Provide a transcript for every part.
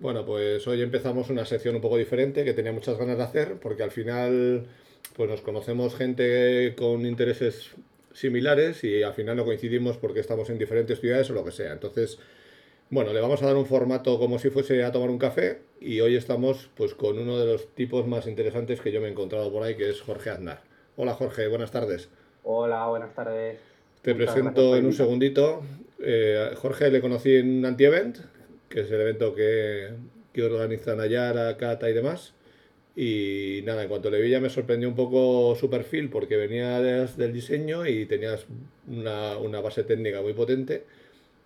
Bueno, pues hoy empezamos una sección un poco diferente que tenía muchas ganas de hacer porque al final pues nos conocemos gente con intereses similares y al final no coincidimos porque estamos en diferentes ciudades o lo que sea. Entonces, bueno, le vamos a dar un formato como si fuese a tomar un café y hoy estamos pues con uno de los tipos más interesantes que yo me he encontrado por ahí, que es Jorge Aznar. Hola Jorge, buenas tardes. Hola, buenas tardes. Te presento en un segundito. Eh, Jorge le conocí en Anti-Event, que es el evento que, que organizan Ayara, Cata y demás. Y nada, en cuanto le vi ya me sorprendió un poco su perfil porque venía del diseño y tenías una, una, base técnica muy potente.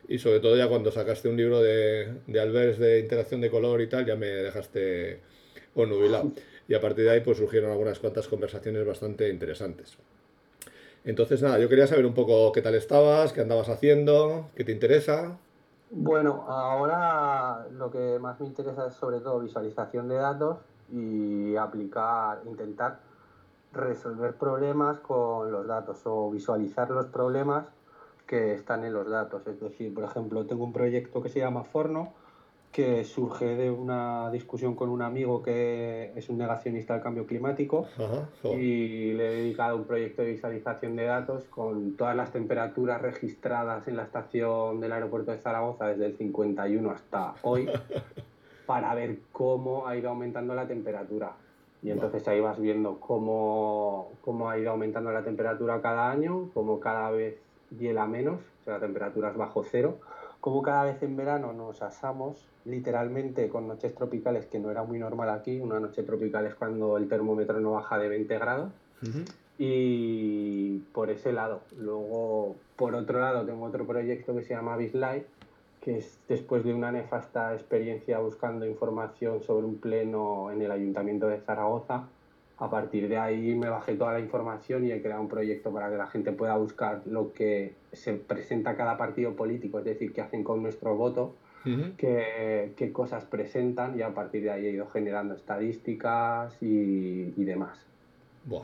Y sobre todo ya cuando sacaste un libro de, de Albers de interacción de color y tal, ya me dejaste onubilado. Y a partir de ahí pues surgieron algunas cuantas conversaciones bastante interesantes. Entonces nada, yo quería saber un poco qué tal estabas, qué andabas haciendo, qué te interesa. Bueno, ahora lo que más me interesa es sobre todo visualización de datos y aplicar, intentar resolver problemas con los datos o visualizar los problemas que están en los datos. Es decir, por ejemplo, tengo un proyecto que se llama Forno, que surge de una discusión con un amigo que es un negacionista del cambio climático y le he dedicado un proyecto de visualización de datos con todas las temperaturas registradas en la estación del aeropuerto de Zaragoza desde el 51 hasta hoy para ver cómo ha ido aumentando la temperatura. Y entonces ahí vas viendo cómo, cómo ha ido aumentando la temperatura cada año, cómo cada vez hiela menos, o sea, la temperatura es bajo cero, cómo cada vez en verano nos asamos literalmente con noches tropicales, que no era muy normal aquí. Una noche tropical es cuando el termómetro no baja de 20 grados. Y por ese lado. Luego, por otro lado, tengo otro proyecto que se llama BizLife, que es después de una nefasta experiencia buscando información sobre un pleno en el Ayuntamiento de Zaragoza. A partir de ahí me bajé toda la información y he creado un proyecto para que la gente pueda buscar lo que se presenta cada partido político, es decir, qué hacen con nuestro voto qué, cosas presentan y a partir de ahí he ido generando estadísticas y, demás.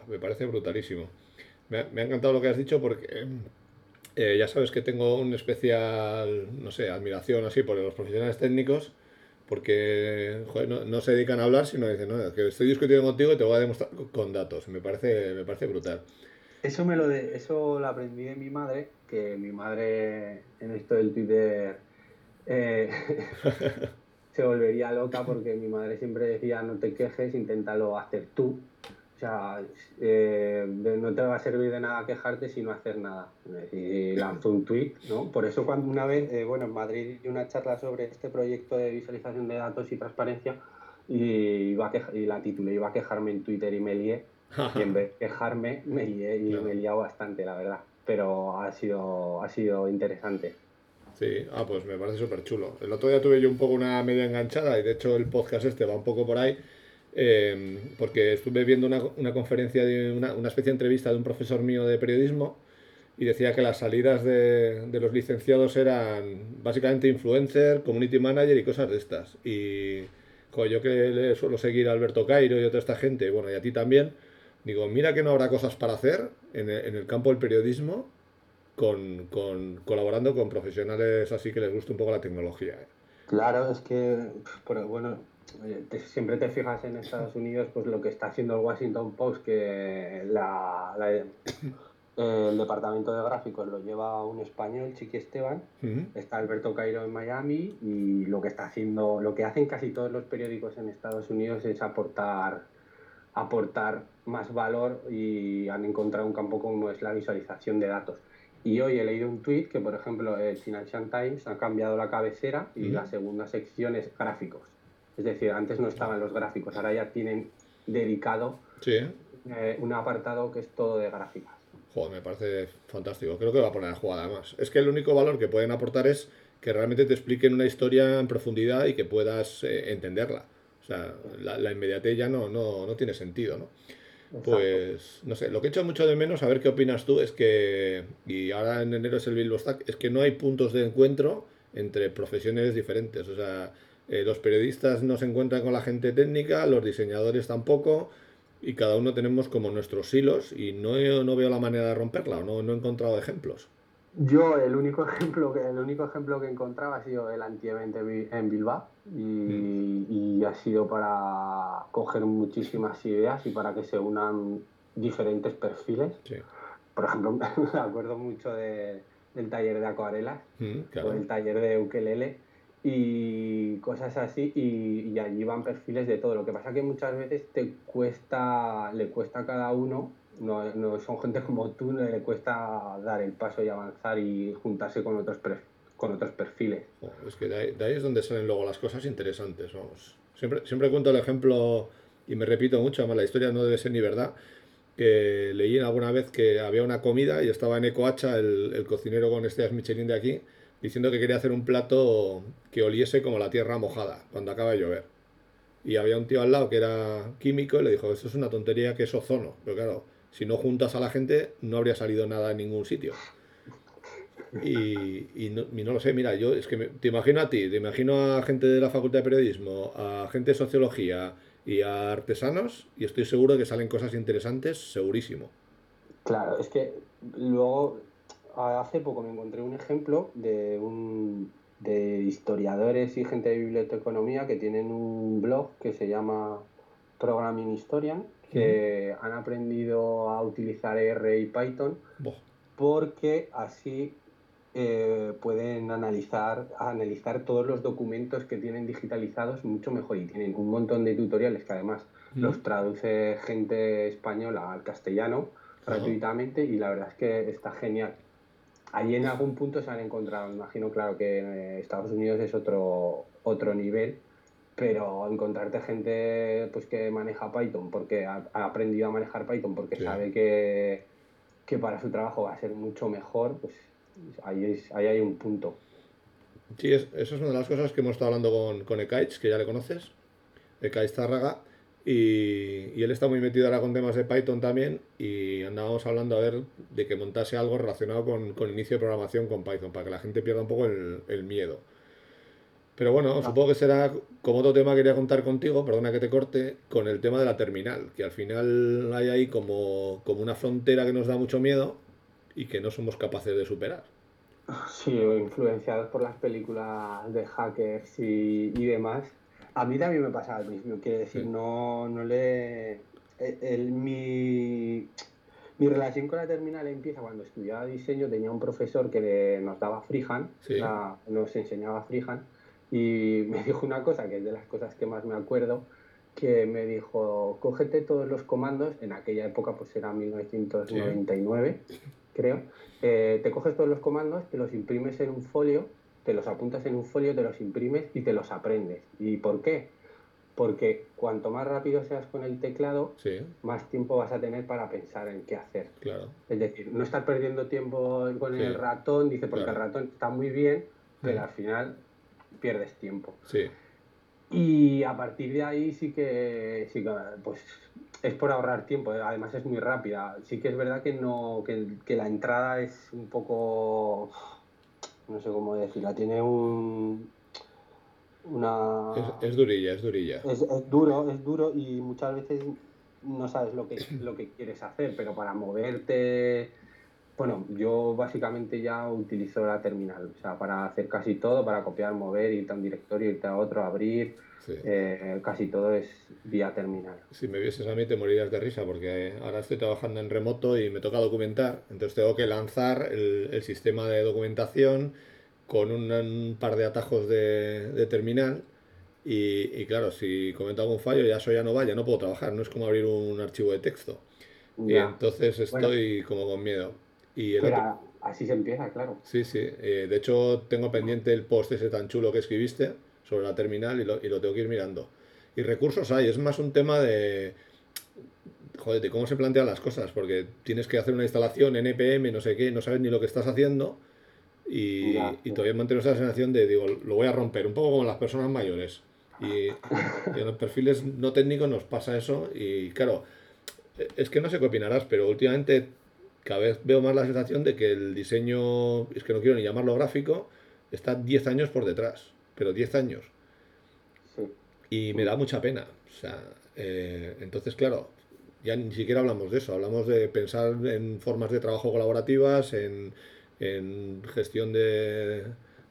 me parece brutalísimo. Me ha, encantado lo que has dicho porque eh, ya sabes que tengo una especial, no sé, admiración así por los profesionales técnicos porque no, se dedican a hablar, sino dicen, no, que estoy discutiendo contigo y te voy a demostrar con datos. Me parece, me parece brutal. Eso, me lo de, eso lo aprendí de mi madre, que mi madre en esto del Twitter eh, se volvería loca porque mi madre siempre decía no te quejes, inténtalo hacer tú. O sea, eh, no te va a servir de nada quejarte si no hacer nada. Y lanzó un tweet, ¿no? Por eso cuando una vez, eh, bueno, en Madrid di una charla sobre este proyecto de visualización de datos y transparencia y, iba y la titulé Iba a quejarme en Twitter y me lié. y en vez de quejarme, me lié y me he liado bastante, la verdad. Pero ha sido, ha sido interesante. Sí, ah, pues me parece súper chulo. El otro día tuve yo un poco una media enganchada y de hecho el podcast este va un poco por ahí. Em, porque estuve viendo una, una conferencia, de una, una, especie de entrevista de un profesor mío de periodismo y decía que las salidas de, de los licenciados eran básicamente influencer, community manager y cosas de estas. Y yo que le suelo seguir a Alberto Cairo y a toda esta gente, bueno, y a ti también, digo, mira que no habrá cosas para hacer en el, en el campo del periodismo con, con, colaborando con profesionales así que les guste un poco la tecnología. ¿eh? Claro, es que, bueno, siempre te fijas en Estados Unidos, pues lo que está haciendo el Washington Post, que la, el departamento de gráficos lo lleva un español, Chiqui Esteban, está Alberto Cairo en Miami y lo que está haciendo, lo que hacen casi todos los periódicos en Estados Unidos es aportar aportar más valor y han encontrado un campo como es la visualización de datos. Y hoy he leído un tweet que, por ejemplo, el Financial Times ha cambiado la cabecera y la segunda sección es gráficos. Es decir, antes no estaban los gráficos, ahora ya tienen dedicado eh, un apartado que es todo de gráficas. Joder, me parece fantástico. Creo que va a poner a jugada además. Es que el único valor que pueden aportar es que realmente te expliquen una historia en profundidad y que puedas eh, entenderla. O sea, la, la inmediatez ya no, no, no tiene sentido, ¿no? Pues no sé, lo que he hecho mucho de menos, a ver qué opinas tú, es que, y ahora en enero es el Bilbo Stack, es que no hay puntos de encuentro entre profesiones diferentes. O sea, eh, los periodistas no se encuentran con la gente técnica, los diseñadores tampoco, y cada uno tenemos como nuestros hilos y no, no veo la manera de romperla, no, no he encontrado ejemplos. Yo el único ejemplo que el único ejemplo que encontraba ha sido el anti-event en Bilbao y, mm. y, ha sido para coger muchísimas ideas y para que se unan diferentes perfiles. Por ejemplo, me acuerdo mucho de, del taller de acuarelas mm, o el taller de ukelele y cosas así y, y, allí van perfiles de todo. Lo que pasa que muchas veces te cuesta, le cuesta a cada uno no, no, son gente como tú, no le cuesta dar el paso y avanzar y juntarse con otros, con otros perfiles. Es que de ahí, es donde salen luego las cosas interesantes, vamos. Siempre, siempre cuento el ejemplo, y me repito mucho, además la historia no debe ser ni verdad, que leí alguna vez que había una comida y estaba en Ecoacha el, el cocinero con estrellas Michelin de aquí, diciendo que quería hacer un plato que oliese como la tierra mojada cuando acaba de llover. Y había un tío al lado que era químico y le dijo, esto es una tontería que es ozono. Pero claro, si no juntas a la gente, no habría salido nada en ningún sitio. Y, no, lo sé, mira, yo es que te imagino a ti, te imagino a gente de la Facultad de Periodismo, a gente de Sociología y a artesanos, y estoy seguro que salen cosas interesantes, segurísimo. Claro, es que luego, hace poco me encontré un ejemplo de un de historiadores y gente de biblioteconomía que tienen un blog que se llama Programming Historian que han aprendido a utilizar R y Python porque así eh, pueden analizar, analizar todos los documentos que tienen digitalizados mucho mejor y tienen un montón de tutoriales que además los traduce gente española al castellano gratuitamente y la verdad es que está genial. Ahí en algún punto se han encontrado, imagino claro que en Estados Unidos es otro, otro nivel, pero encontrarte gente pues que maneja Python porque ha, aprendido a manejar Python porque sabe que, para su trabajo va a ser mucho mejor, pues ahí, ahí hay un punto. Sí, eso es una de las cosas que hemos estado hablando con, con Ekaich, que ya le conoces, Ekaich Zárraga, y, y, él está muy metido ahora con temas de Python también, y andábamos hablando a ver de que montase algo relacionado con, con inicio de programación con Python, para que la gente pierda un poco el, el miedo. Pero bueno, supongo que será como otro tema que quería contar contigo, perdona que te corte, con el tema de la terminal, que al final hay ahí como, como una frontera que nos da mucho miedo y que no somos capaces de superar. Sí, influenciados por las películas de hackers y, demás. A mí también me pasa lo mismo, quiero decir, no, no le... El, mi, mi relación con la terminal empieza cuando estudiaba diseño, tenía un profesor que nos daba freehand, nos enseñaba freehand, y me dijo una cosa, que es de las cosas que más me acuerdo, que me dijo, cógete todos los comandos, en aquella época pues era 1999, creo, eh, te coges todos los comandos, te los imprimes en un folio, te los apuntas en un folio, te los imprimes y te los aprendes. ¿Y por qué? Porque cuanto más rápido seas con el teclado, más tiempo vas a tener para pensar en qué hacer. Es decir, no estar perdiendo tiempo con el ratón, dice, porque el ratón está muy bien, pero al final pierdes tiempo. Sí. Y a partir de ahí sí que, sí que pues es por ahorrar tiempo, eh, además es muy rápida. Sí que es verdad que no que, la entrada es un poco no sé cómo decirla, tiene un una es, durilla, es durilla. Es, es, duro, es duro y muchas veces no sabes lo que lo que quieres hacer, pero para moverte bueno, yo básicamente ya utilizo la terminal, o sea, para hacer casi todo, para copiar, mover, irte a un directorio, irte a otro, abrir, eh, casi todo es vía terminal. Si me vieses a mí te morirías de risa porque ahora estoy trabajando en remoto y me toca documentar, entonces tengo que lanzar el, sistema de documentación con un, par de atajos de, terminal y, claro, si comento algún fallo ya eso ya no va, ya no puedo trabajar, no es como abrir un archivo de texto. Y entonces estoy como con miedo. Y así se empieza, claro. Sí, sí. Eh, de hecho, tengo pendiente el post ese tan chulo que escribiste sobre la terminal y lo, y lo tengo que ir mirando. Y recursos hay, es más un tema de, joder, de cómo se plantean las cosas, porque tienes que hacer una instalación NPM, no sé qué, no sabes ni lo que estás haciendo y, y todavía mantengo esa sensación de, digo, lo voy a romper, un poco como las personas mayores. Y, y en los perfiles no técnicos nos pasa eso y claro, es que no sé qué opinarás, pero últimamente cada vez veo más la sensación de que el diseño, es que no quiero ni llamarlo gráfico, está 10 años por detrás, pero 10 años. Y me da mucha pena. O sea, eh, entonces, claro, ya ni siquiera hablamos de eso, hablamos de pensar en formas de trabajo colaborativas, en, en gestión de,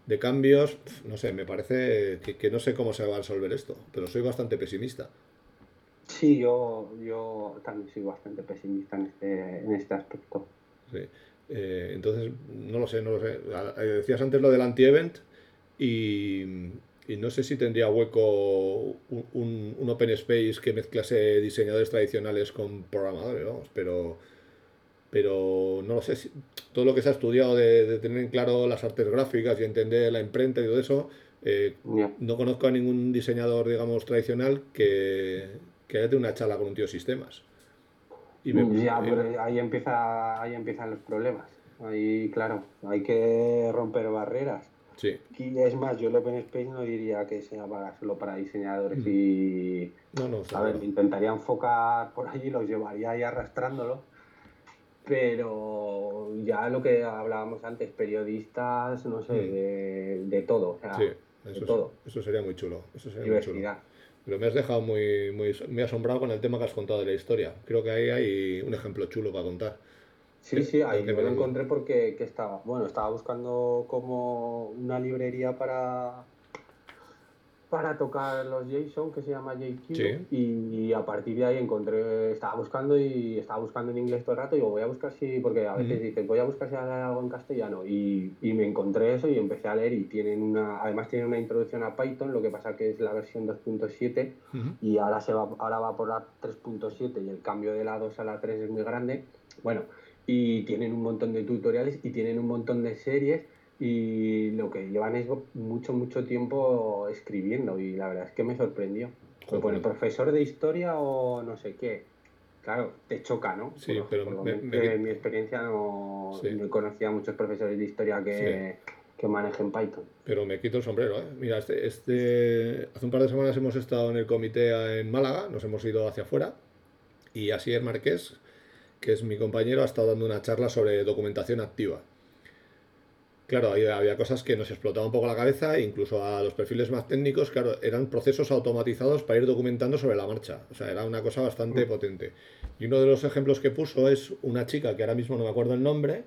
de cambios, no sé, me parece que, no sé cómo se va a resolver esto, pero soy bastante pesimista. Sí, yo, yo también soy bastante pesimista en este, en este aspecto. Sí. Eh, entonces, no lo sé, no lo sé. Eh, decías antes lo del anti-event y, y, no sé si tendría hueco un, un, open space que mezclase diseñadores tradicionales con programadores, vamos, pero pero no lo sé, si, todo lo que se ha estudiado de, tener en claro las artes gráficas y entender la imprenta y todo eso, eh, no conozco a ningún diseñador, digamos, tradicional que, que haya tenido una charla con un tío de sistemas. Y ya, pero ahí, empieza, ahí empiezan los problemas. Ahí, claro, hay que romper barreras. Sí. Y es más, yo el Open Space no diría que sea para, solo para diseñadores mm. y... No, no, a ver, intentaría enfocar por allí, los llevaría ahí arrastrándolo pero ya lo que hablábamos antes, periodistas, no sé, mm. de, todo, o sea, sí, eso, todo. eso sería muy chulo. Eso sería Muy chulo. Pero me has dejado muy, muy, asombrado con el tema que has contado de la historia. Creo que ahí hay un ejemplo chulo para contar. Sí, sí, ahí me lo encontré porque estaba, bueno, estaba buscando como una librería para para tocar los JSON que se llama JQ y, a partir de ahí encontré, estaba buscando y estaba buscando en inglés todo el rato y digo voy a buscar si, porque a veces dices voy a buscar si hay algo en castellano y, y, me encontré eso y empecé a leer y tienen una, además tienen una introducción a Python, lo que pasa que es la versión 2.7 y ahora se va, ahora va por la 3.7 y el cambio de la 2 a la 3 es muy grande, bueno, y tienen un montón de tutoriales y tienen un montón de series y lo que llevan es mucho, mucho tiempo escribiendo y la verdad es que me sorprendió. Me pone profesor de historia o no sé qué. Claro, te choca, ¿no? Sí, pero en mi experiencia no, conocía a muchos profesores de historia que, que manejen Python. Pero me quito el sombrero, ¿eh? Mira, este, este, hace un par de semanas hemos estado en el comité en Málaga, nos hemos ido hacia afuera y así el Marqués, que es mi compañero, ha estado dando una charla sobre documentación activa. Claro, había cosas que nos explotaban un poco la cabeza, incluso a los perfiles más técnicos, claro, eran procesos automatizados para ir documentando sobre la marcha. O sea, era una cosa bastante mm. potente. Y uno de los ejemplos que puso es una chica que ahora mismo no me acuerdo el nombre,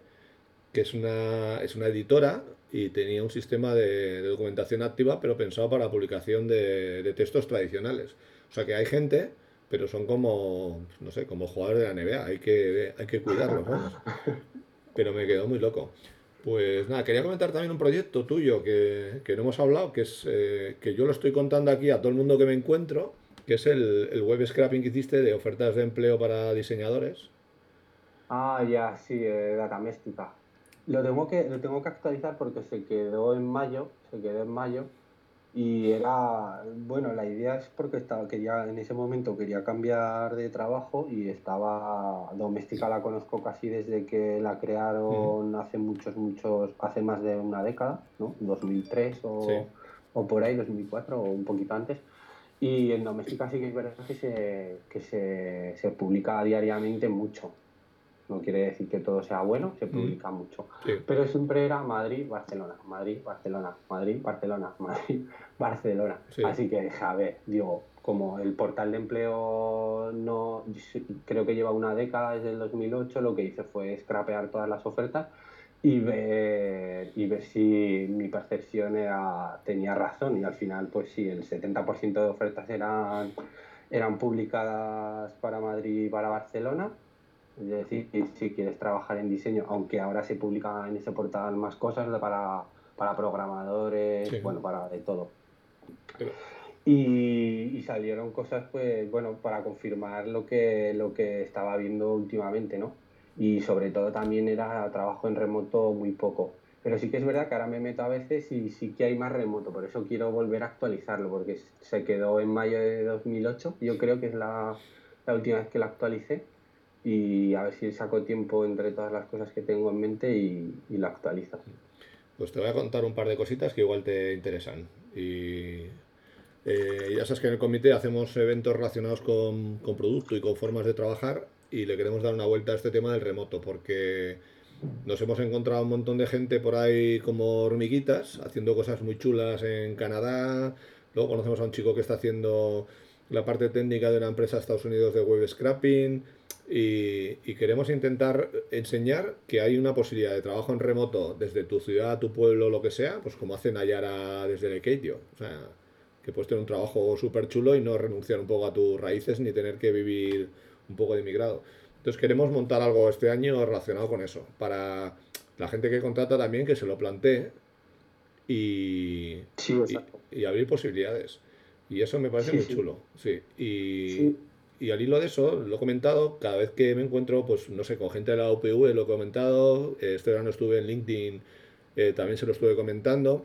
que es una, es una editora y tenía un sistema de, documentación activa, pero pensado para la publicación de, textos tradicionales. O sea que hay gente, pero son como, no sé, como jugadores de la NBA, hay que, hay que cuidarlos, Pero me quedó muy loco. Pues nada, quería comentar también un proyecto tuyo que, no hemos hablado, que es eh, que yo lo estoy contando aquí a todo el mundo que me encuentro, que es el, web scrapping que hiciste de ofertas de empleo para diseñadores. Ah, ya, sí, eh, Data Méstica. Lo tengo, que, lo tengo que actualizar porque se quedó en mayo, se quedó en mayo y era, bueno, la idea es porque estaba, quería, en ese momento quería cambiar de trabajo y estaba, Doméstica la conozco casi desde que la crearon hace muchos, muchos, hace más de una década, ¿no? 2003 o, o por ahí, 2004 o un poquito antes. Y en Doméstica sí que es verdad que se, que se, se publica diariamente mucho no quiere decir que todo sea bueno, se mm. publica mucho. Pero siempre era Madrid, Barcelona, Madrid, Barcelona, Madrid, Barcelona, Madrid, Barcelona. Así que a ver, digo, como el portal de empleo no creo que lleva una década desde el 2008, lo que hice fue scrapear todas las ofertas y ver, y ver si mi percepción era, tenía razón. Y al final, pues sí, el 70% de ofertas eran, eran publicadas para Madrid y para Barcelona es decir, si quieres trabajar en diseño, aunque ahora se publican en ese portal más cosas para, para programadores, bueno, para de todo. Y, salieron cosas, pues, bueno, para confirmar lo que, lo que estaba viendo últimamente, ¿no? Y sobre todo también era trabajo en remoto muy poco. Pero sí que es verdad que ahora me meto a veces y sí que hay más remoto, por eso quiero volver a actualizarlo, porque se quedó en mayo de 2008, yo creo que es la, la última vez que lo actualicé y a ver si saco tiempo entre todas las cosas que tengo en mente y, y lo actualizo. Pues te voy a contar un par de cositas que igual te interesan. Y eh, ya sabes que en el comité hacemos eventos relacionados con, con, producto y con formas de trabajar y le queremos dar una vuelta a este tema del remoto porque nos hemos encontrado un montón de gente por ahí como hormiguitas haciendo cosas muy chulas en Canadá. Luego conocemos a un chico que está haciendo la parte técnica de una empresa de Estados Unidos de web scrapping y, queremos intentar enseñar que hay una posibilidad de trabajo en remoto desde tu ciudad, tu pueblo, lo que sea, pues como hacen Ayara desde el Keitio. O sea, que puedes tener un trabajo súper chulo y no renunciar un poco a tus raíces ni tener que vivir un poco de inmigrado. Entonces queremos montar algo este año relacionado con eso, para la gente que contrata también que se lo plantee y, y, abrir posibilidades. Y eso me parece muy chulo. Sí. Y, y al hilo de eso, lo he comentado, cada vez que me encuentro, pues no sé, con gente de la UPV lo he comentado, eh, este verano estuve en LinkedIn, eh, también se lo estuve comentando,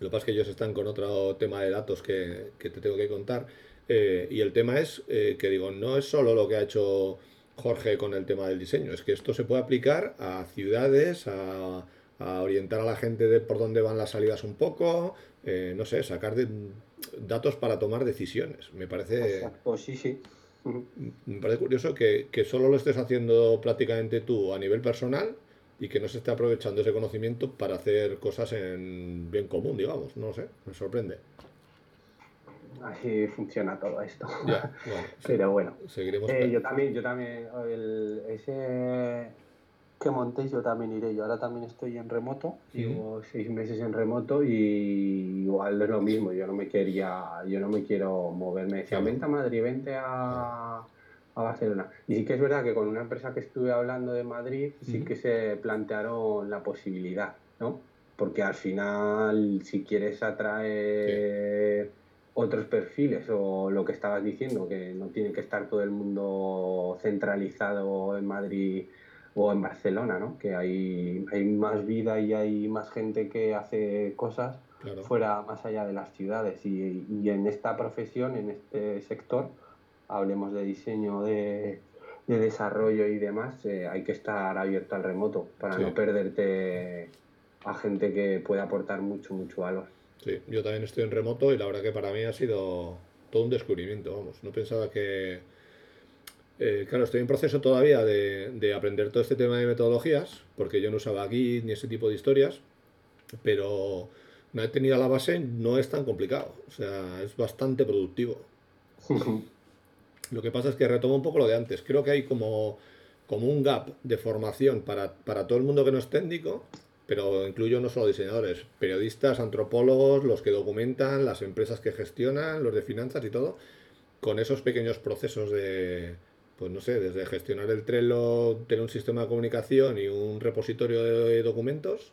lo que pasa es que ellos están con otro tema de datos que, te tengo que contar, eh, y el tema es que digo, no es solo lo que ha hecho Jorge con el tema del diseño, es que esto se puede aplicar a ciudades, a, orientar a la gente de por dónde van las salidas un poco, no sé, sacar datos para tomar decisiones. Me parece... Pues sí, sí. Me parece curioso que, solo lo estés haciendo prácticamente tú a nivel personal y que no se esté aprovechando ese conocimiento para hacer cosas en bien común, digamos. No sé, me sorprende. Así funciona todo esto. Pero bueno, seguiremos. Eh, yo también, yo también, ese que montéis yo también iré. Yo ahora también estoy en remoto, llevo seis meses en remoto y igual es lo mismo. Yo no me quería, yo no me quiero moverme. Decía, vente a Madrid, vente a, a, Barcelona. Y sí que es verdad que con una empresa que estuve hablando de Madrid, sí que se plantearon la posibilidad, ¿no? Porque al final, si quieres atraer otros perfiles o lo que estabas diciendo, que no tiene que estar todo el mundo centralizado en Madrid o en Barcelona, ¿no? Que hay, hay más vida y hay más gente que hace cosas fuera, más allá de las ciudades. Y, en esta profesión, en este sector, hablemos de diseño, de, desarrollo y demás, eh, hay que estar abierto al remoto para no perderte a gente que puede aportar mucho, mucho valor. Sí, yo también estoy en remoto y la verdad que para mí ha sido todo un descubrimiento, vamos. No pensaba que eh, claro, estoy en proceso todavía de, aprender todo este tema de metodologías, porque yo no usaba Git ni ese tipo de historias, pero una vez tenida la base no es tan complicado, o sea, es bastante productivo. lo que pasa es que retomo un poco lo de antes, creo que hay como, como un gap de formación para, para todo el mundo que no es técnico, pero incluyo no solo diseñadores, periodistas, antropólogos, los que documentan, las empresas que gestionan, los de finanzas y todo, con esos pequeños procesos de, pues no sé, desde gestionar el Trello, tener un sistema de comunicación y un repositorio de documentos,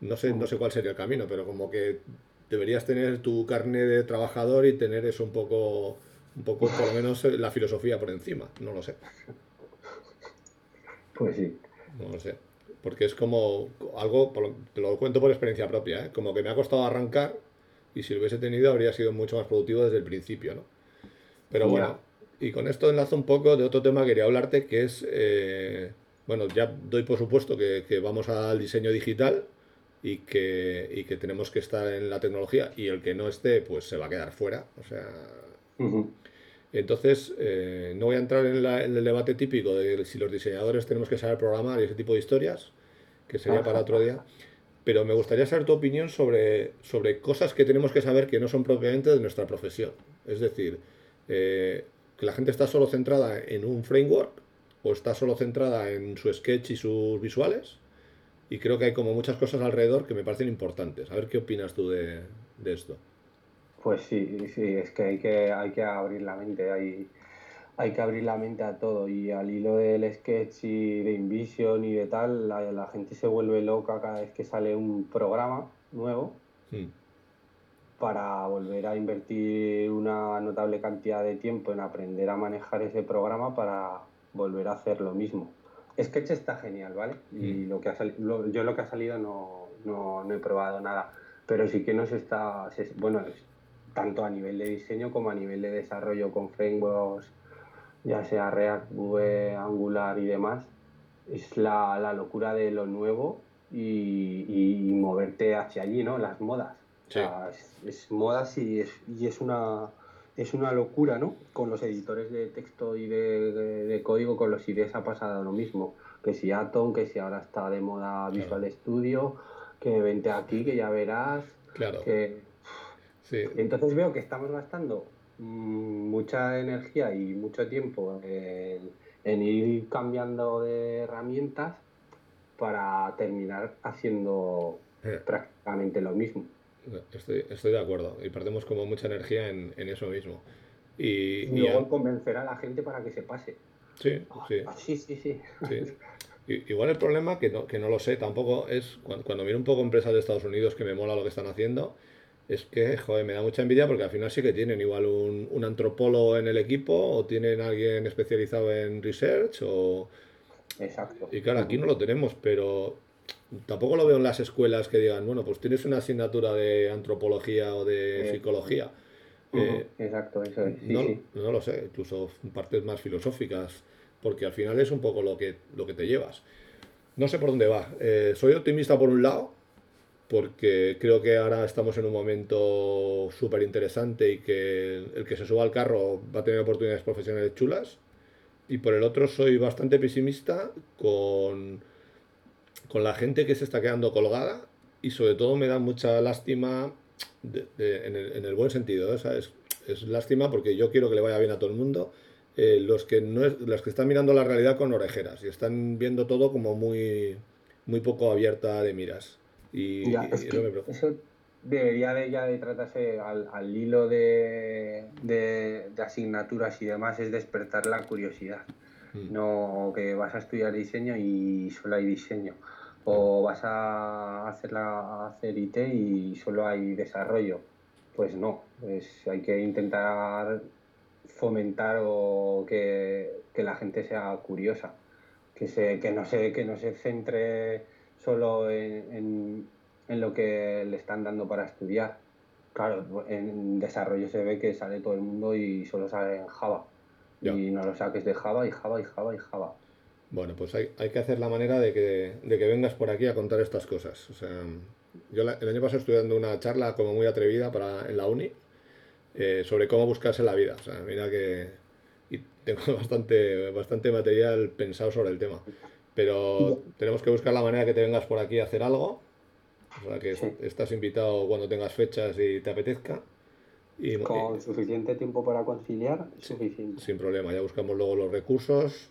no sé, no sé cuál sería el camino, pero como que deberías tener tu carne de trabajador y tener eso un poco, un poco por lo menos la filosofía por encima, no lo sé. Pues sí. No lo sé, porque es como algo, te lo cuento por experiencia propia, ¿eh? como que me ha costado arrancar y si lo hubiese tenido habría sido mucho más productivo desde el principio, ¿no? Pero bueno, y con esto enlazo un poco de otro tema que quería hablarte, que es, eh, bueno, ya doy por supuesto que, vamos al diseño digital y que, y que, tenemos que estar en la tecnología y el que no esté, pues se va a quedar fuera. O sea, entonces, eh, no voy a entrar en, el debate típico de si los diseñadores tenemos que saber programar y ese tipo de historias, que sería para otro día. Pero me gustaría saber tu opinión sobre, sobre cosas que tenemos que saber que no son propiamente de nuestra profesión. Es decir, eh, que la gente está solo centrada en un framework o está solo centrada en su sketch y sus visuales. Y creo que hay como muchas cosas alrededor que me parecen importantes. A ver qué opinas tú de, esto. Pues sí, sí, es que hay que, hay que abrir la mente, hay, hay que abrir la mente a todo. Y al hilo del sketch y de InVision y de tal, la, gente se vuelve loca cada vez que sale un programa nuevo. Hmm para volver a invertir una notable cantidad de tiempo en aprender a manejar ese programa para volver a hacer lo mismo. Sketch está genial, ¿vale? Y mm. lo que ha yo lo que ha salido no, no, he probado nada, pero sí que nos está, bueno, tanto a nivel de diseño como a nivel de desarrollo con frameworks, ya sea React, Vue, Angular y demás, es la, la locura de lo nuevo y, y moverte hacia allí, ¿no? Las modas es, moda y es, y es una es una locura, ¿no? Con los editores de texto y de, código, con los IDEs ha pasado lo mismo. Que si Atom, que si ahora está de moda Visual Studio, que vente aquí, que ya verás. Claro. Entonces veo que estamos gastando mm, mucha energía y mucho tiempo en, en ir cambiando de herramientas para terminar haciendo Eh. prácticamente lo mismo. Estoy, estoy de acuerdo y perdemos como mucha energía en, en eso mismo. Y, Y y luego convencer a la gente para que se pase. sí, sí, Ah, sí, sí, sí. sí. I- Igual el problema, que no, que no lo sé tampoco, es cuando, cuando miro un poco empresas de Estados Unidos que me mola lo que están haciendo, es que, joder, me da mucha envidia porque al final sí que tienen igual un, un antropólogo en el equipo o tienen alguien especializado en research o... Exacto. Y claro, aquí no lo tenemos, pero tampoco lo veo en las escuelas que digan, bueno, pues tienes una asignatura de antropología o de Eh, psicología. Eh, Exacto, eso es. Sí, no, sí. no lo sé, incluso partes más filosóficas, porque al final es un poco lo que, lo que te llevas. No sé por dónde va. Eh, soy optimista por un lado, porque creo que ahora estamos en un momento súper interesante y que el que se suba al carro va a tener oportunidades profesionales chulas. Y por el otro soy bastante pesimista con, con la gente que se está quedando colgada y sobre todo me da mucha lástima de- de- en, el, en el buen sentido. ¿eh? O sea, es, es lástima porque yo quiero que le vaya bien a todo el mundo. Eh, los, que no es- los que están mirando la realidad con orejeras y están viendo todo como muy, muy poco abierta de miras. Y, Ya, y es que me eso debería de ya de tratarse al, al hilo de, de- de asignaturas y demás, es despertar la curiosidad. Mm. No que vas a estudiar diseño y solo hay diseño. O vas a hacer, la, hacer IT y solo hay desarrollo. Pues no, pues hay que intentar fomentar o que, que la gente sea curiosa. Que, se, que, no se, que no se centre solo en, en- en lo que le están dando para estudiar. Claro, en desarrollo se ve que sale todo el mundo y solo sale en Java. Ya. Y no lo saques de Java y Java y Java y Java. Bueno, pues hay, hay que hacer la manera de que, de que vengas por aquí a contar estas cosas. O sea, yo la- el año pasado estuve dando una charla como muy atrevida para, en la uni eh, sobre cómo buscarse la vida. O sea, mira que y tengo bastante, bastante material pensado sobre el tema. Pero tenemos que buscar la manera que te vengas por aquí a hacer algo. O sea, que Sí. estás invitado cuando tengas fechas y te apetezca. Y, y- Con suficiente tiempo para conciliar, suficiente. sin problema, ya buscamos luego los recursos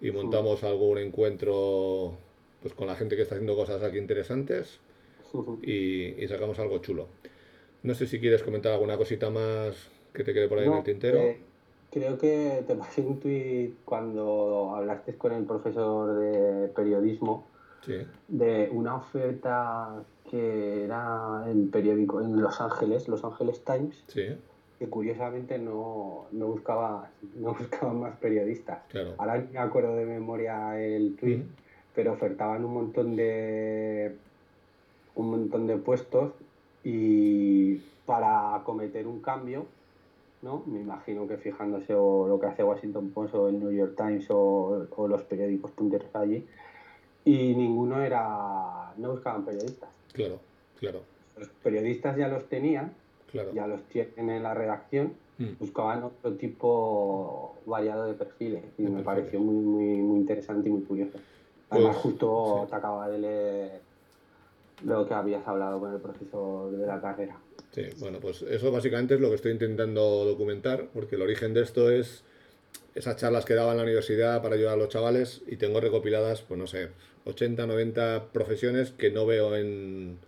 y montamos algún encuentro pues con la gente que está haciendo cosas aquí interesantes y, y sacamos algo chulo. No sé si quieres comentar alguna cosita más que te quede por ahí en el tintero. eh, creo que te pasé un tuit cuando hablaste con el profesor de periodismo Sí, de una oferta que era el periódico en Los Ángeles, Los Ángeles Times, sí, que curiosamente no, no buscaba no buscaba más periodistas. claro. Ahora ni me acuerdo de memoria el tweet, pero ofertaban un montón de un montón de puestos y para acometer un cambio, ¿no? Me imagino que fijándose o lo que hace Washington Post o el New York Times o, o los periódicos punteros allí, y ninguno era, no buscaban periodistas. Claro, claro, Los periodistas ya los tenían, claro. ya los tienen en la redacción, Mm, buscaban otro tipo variado de perfiles y De me perfiles. pareció muy, muy, muy interesante y muy curioso. Además, Pues, justo sí. te acaba de leer lo que habías hablado con el profesor de la carrera. Sí, bueno, pues eso básicamente es lo que estoy intentando documentar, porque el origen de esto es esas charlas que daba en la universidad para ayudar a los chavales y tengo recopiladas, pues no sé, 80, 90 profesiones que no veo en,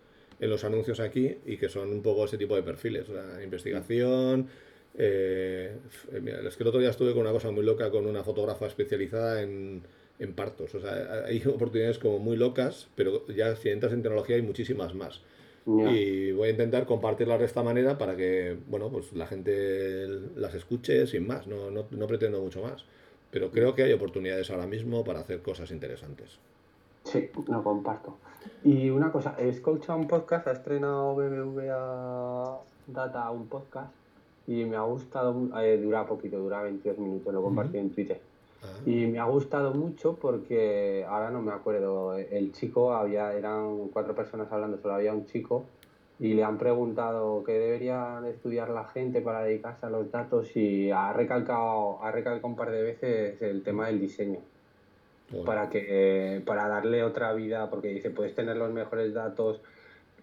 en los anuncios aquí y que son un poco ese tipo de perfiles, sea, investigación. eh, f- mira, es que el otro día estuve con una cosa muy loca con una fotógrafa especializada en, en partos. O sea, hay oportunidades como muy locas, pero ya si entras en tecnología hay muchísimas más. Y voy a intentar compartirlas de esta manera para que, bueno, pues la gente las escuche sin más, no, no, no pretendo mucho más. Pero creo que hay oportunidades ahora mismo para hacer cosas interesantes. Sí, lo comparto. Y una cosa, he escuchado un podcast, ha estrenado BBVA Data un podcast y me ha gustado, eh, dura poquito, dura 22 minutos, lo compartí en Twitter. Ah, Y me ha gustado mucho porque ahora no me acuerdo, el chico había, eran cuatro personas hablando, solo había un chico y le han preguntado qué debería de estudiar la gente para dedicarse a los datos y ha recalcado, ha recalcado un par de veces el tema del diseño. Bueno, para que para darle otra vida porque dice puedes tener los mejores datos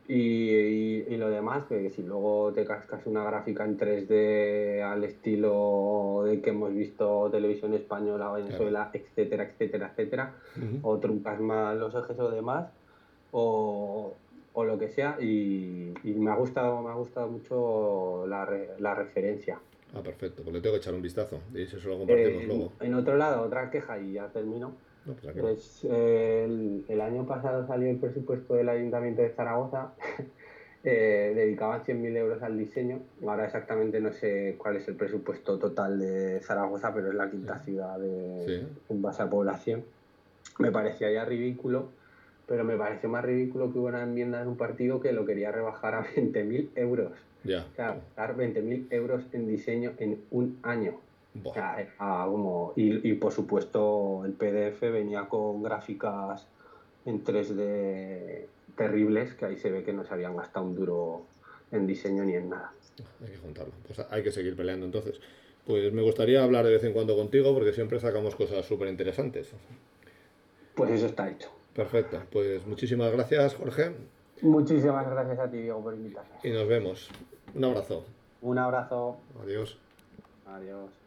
Y, y, lo demás, que si luego te cascas una gráfica en 3D al estilo de que hemos visto televisión española, Venezuela, etcétera, etcétera, etcétera, o truncas más los ejes o demás, o, o lo que sea, y, me ha gustado, me ha gustado mucho la, la referencia. Ah, perfecto, pues le tengo que echar un vistazo y eso lo compartimos eh, luego. En otro lado, otra queja y ya termino. Pues, pues el, año pasado salió el presupuesto del Ayuntamiento de Zaragoza, eh, dedicaban 100.000 euros al diseño. Ahora exactamente no sé cuál es el presupuesto total de Zaragoza, pero es la quinta ciudad de, en base a población. Me parecía ya ridículo, pero me pareció más ridículo que hubo una enmienda en un partido que lo quería rebajar a 20.000 euros. Ya. O sea, dar 20.000 euros en diseño en un año. Como, y, y, por supuesto el PDF venía con gráficas en 3D terribles que ahí se ve que no se habían gastado un duro en diseño ni en nada. Hay que juntarlo. Pues hay que seguir peleando entonces. Pues me gustaría hablar de vez en cuando contigo porque siempre sacamos cosas súper interesantes. Pues eso está hecho. Perfecto. Pues muchísimas gracias, Jorge. Muchísimas gracias a ti, Diego, por invitarme. Y nos vemos. Un abrazo. Un abrazo. Adiós. Adiós.